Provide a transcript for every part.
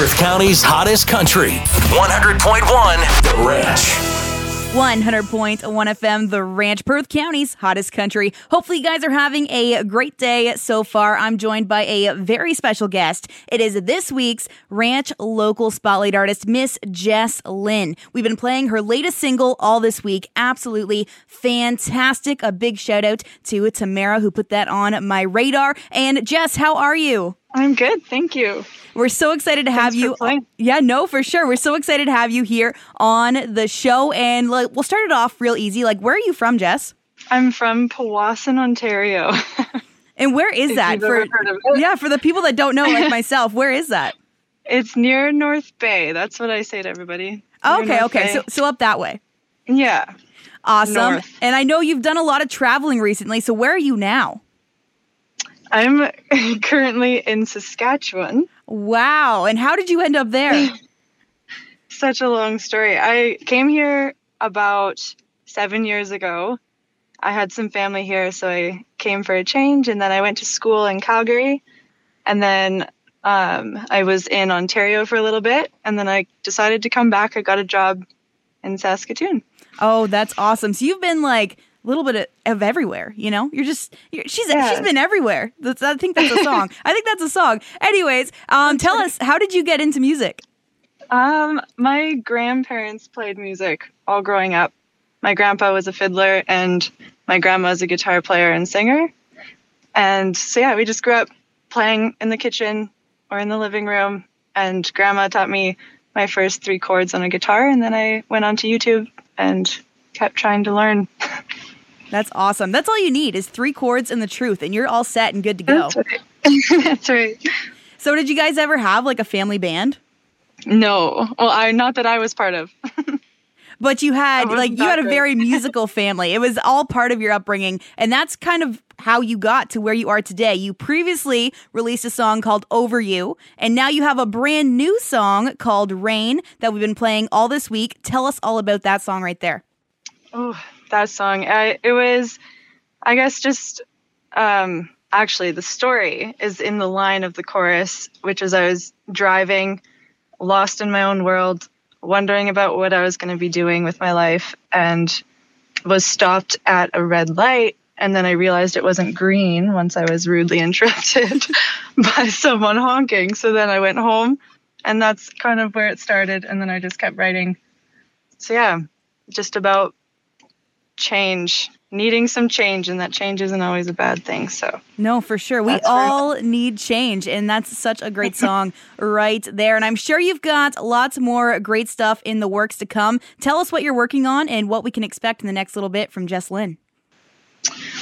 Perth County's hottest country. 100.1 The Ranch. 100.1 FM, the Ranch, Perth County's hottest country. Hopefully, you guys are having a great day so far. I'm joined by a very special guest. It is this week's Ranch local spotlight artist, Miss Jess Lynn. We've been playing her latest single all this week. Absolutely fantastic. A big shout out to Tamara who put that on my radar. And Jess, how are you? I'm good. Thank you. We're so excited to have Thanks you. Yeah, no, for sure. We're so excited to have you here on the show. And like, we'll start it off real easy. Like, where are you from, Jess? I'm from Powassan, Ontario. and where is that? For, yeah, for the people that don't know, like myself, where is that? It's near North Bay. That's what I say to everybody. Oh, okay, okay. So, so up that way. Yeah. Awesome. North. And I know you've done a lot of traveling recently. So where are you now? I'm currently in Saskatchewan. Wow. And how did you end up there? Such a long story. I came here about seven years ago. I had some family here, so I came for a change, and then I went to school in Calgary, and then um, I was in Ontario for a little bit, and then I decided to come back. I got a job in Saskatoon. Oh, that's awesome. So you've been like little bit of, of everywhere. You know, you're just you're, she's Yeah. she's been everywhere. That's, I think that's a song. I think that's a song. Anyways, um, tell us how did you get into music? Um, my grandparents played music all growing up. My grandpa was a fiddler and my grandma was a guitar player and singer. And so yeah, we just grew up playing in the kitchen or in the living room and grandma taught me my first three chords on a guitar and then I went onto YouTube and kept trying to learn. That's awesome. That's all you need is three chords and the truth, and you're all set and good to go. That's right. That's right. So, did you guys ever have like a family band? No. Well, I not that I was part of. But you had like you had a very musical family. It was all part of your upbringing, and that's kind of how you got to where you are today. You previously released a song called Over You, and now you have a brand new song called Rain that we've been playing all this week. Tell us all about that song right there. Oh, that song. I, it was, I guess, just um, actually the story is in the line of the chorus, which is I was driving, lost in my own world, wondering about what I was going to be doing with my life, and was stopped at a red light. And then I realized it wasn't green once I was rudely interrupted by someone honking. So then I went home, and that's kind of where it started. And then I just kept writing. So, yeah, just about change, needing some change, and that change isn't always a bad thing. So, No, for sure. We That's right. all need change, and that's such a great song right there. And I'm sure you've got lots more great stuff in the works to come. Tell us what you're working on and what we can expect in the next little bit from Jess Lynn.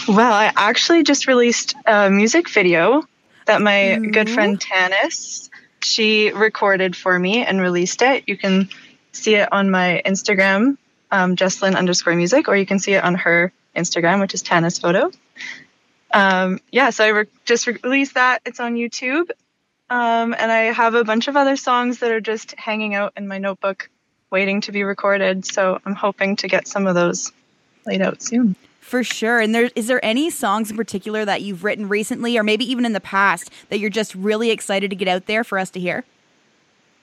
well, I actually just released a music video that my good friend mm-hmm. Tanis she recorded for me and released it. You can see it on my Instagram, um, Jesslyn underscore music, or you can see it on her Instagram, which is Tanis Photo. Um, yeah, so I re- just released that. It's on YouTube. Um, and I have a bunch of other songs that are just hanging out in my notebook waiting to be recorded. So I'm hoping to get some of those laid out soon. For sure. And there is there any songs in particular that you've written recently or maybe even in the past that you're just really excited to get out there for us to hear?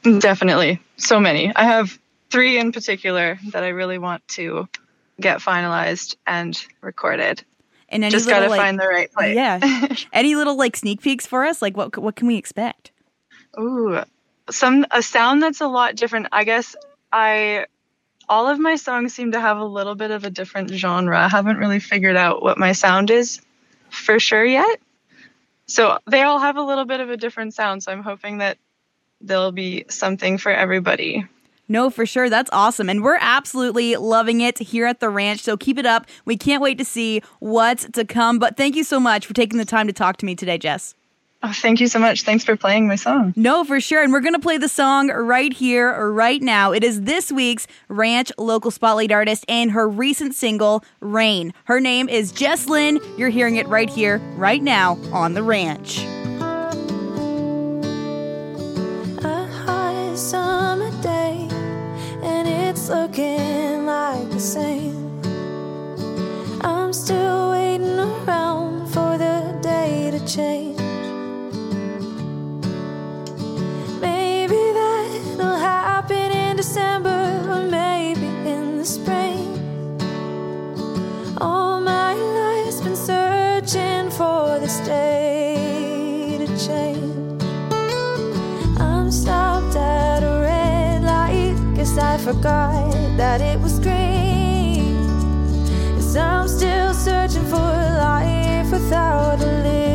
Definitely. So many. I have three in particular that I really want to get finalized and recorded. And any Just little, got to like, find the right place. Yeah. any little like sneak peeks for us? Like what what can we expect? Ooh, some a sound that's a lot different. I guess I all of my songs seem to have a little bit of a different genre. I haven't really figured out what my sound is for sure yet. So they all have a little bit of a different sound. So I'm hoping that there'll be something for everybody. No, for sure. That's awesome. And we're absolutely loving it here at the ranch. So keep it up. We can't wait to see what's to come. But thank you so much for taking the time to talk to me today, Jess. Oh, thank you so much. Thanks for playing my song. No, for sure. And we're going to play the song right here, right now. It is this week's Ranch Local Spotlight Artist and her recent single, Rain. Her name is Jess Lynn. You're hearing it right here, right now on The Ranch. looking like the same. I'm still waiting around for the day to change. Maybe that'll happen in December or maybe in the spring. All my life's been searching for this day to change. I forgot that it was green. Cause I'm still searching for a life without a lid.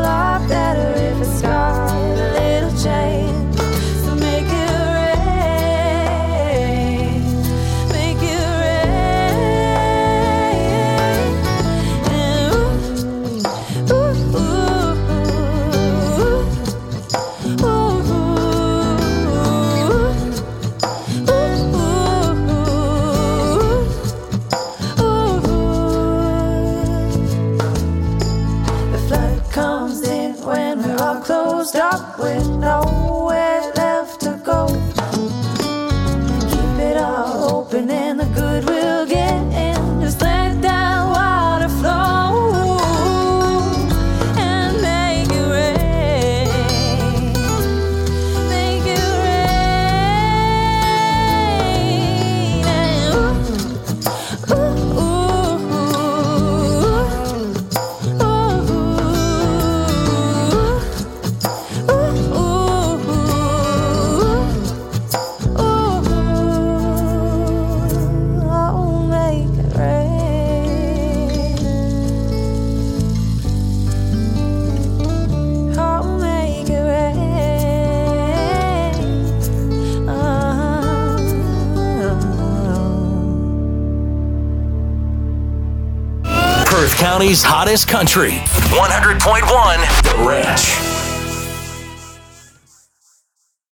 stop with no County's hottest country. 100.1 The Ranch.